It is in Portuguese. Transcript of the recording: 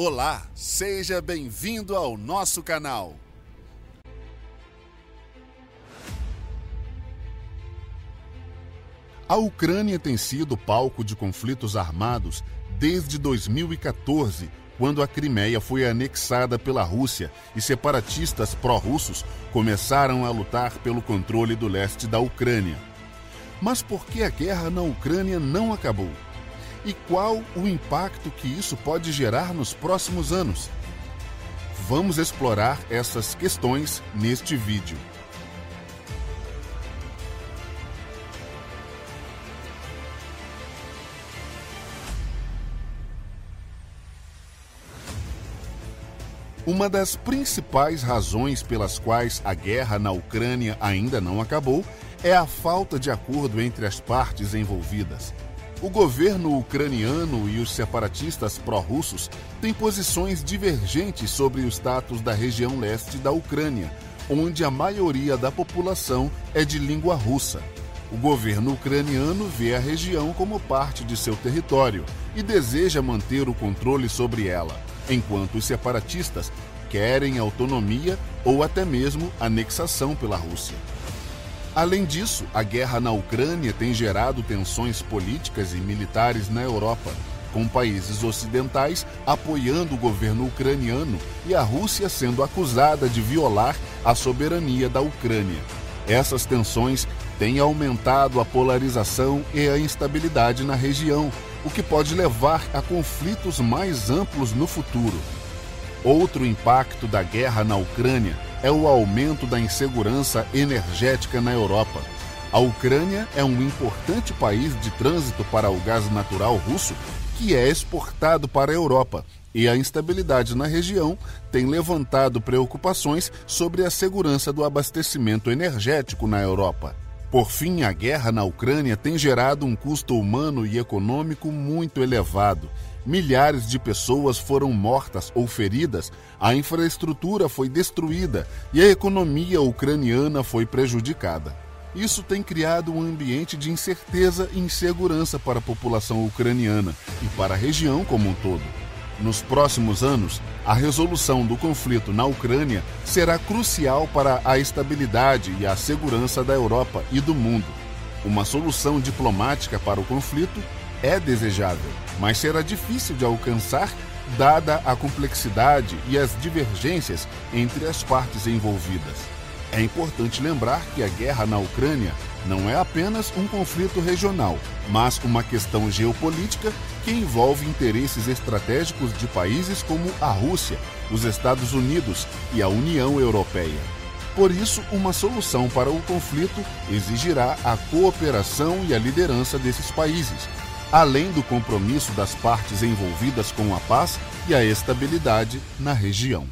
Olá, seja bem-vindo ao nosso canal. A Ucrânia tem sido palco de conflitos armados desde 2014, quando a Crimeia foi anexada pela Rússia e separatistas pró-russos começaram a lutar pelo controle do leste da Ucrânia. Mas por que a guerra na Ucrânia não acabou? E qual o impacto que isso pode gerar nos próximos anos? Vamos explorar essas questões neste vídeo. Uma das principais razões pelas quais a guerra na Ucrânia ainda não acabou é a falta de acordo entre as partes envolvidas. O governo ucraniano e os separatistas pró-russos têm posições divergentes sobre o status da região leste da Ucrânia, onde a maioria da população é de língua russa. O governo ucraniano vê a região como parte de seu território e deseja manter o controle sobre ela enquanto os separatistas querem autonomia ou até mesmo anexação pela Rússia. Além disso, a guerra na Ucrânia tem gerado tensões políticas e militares na Europa, com países ocidentais apoiando o governo ucraniano e a Rússia sendo acusada de violar a soberania da Ucrânia. Essas tensões têm aumentado a polarização e a instabilidade na região, o que pode levar a conflitos mais amplos no futuro. Outro impacto da guerra na Ucrânia é o aumento da insegurança energética na Europa. A Ucrânia é um importante país de trânsito para o gás natural russo que é exportado para a Europa, e a instabilidade na região tem levantado preocupações sobre a segurança do abastecimento energético na Europa. Por fim, a guerra na Ucrânia tem gerado um custo humano e econômico muito elevado. Milhares de pessoas foram mortas ou feridas, a infraestrutura foi destruída e a economia ucraniana foi prejudicada. Isso tem criado um ambiente de incerteza e insegurança para a população ucraniana e para a região como um todo. Nos próximos anos, a resolução do conflito na Ucrânia será crucial para a estabilidade e a segurança da Europa e do mundo. Uma solução diplomática para o conflito é desejável, mas será difícil de alcançar dada a complexidade e as divergências entre as partes envolvidas. É importante lembrar que a guerra na Ucrânia não é apenas um conflito regional, mas uma questão geopolítica que envolve interesses estratégicos de países como a Rússia, os Estados Unidos e a União Europeia. Por isso, uma solução para o conflito exigirá a cooperação e a liderança desses países, além do compromisso das partes envolvidas com a paz e a estabilidade na região.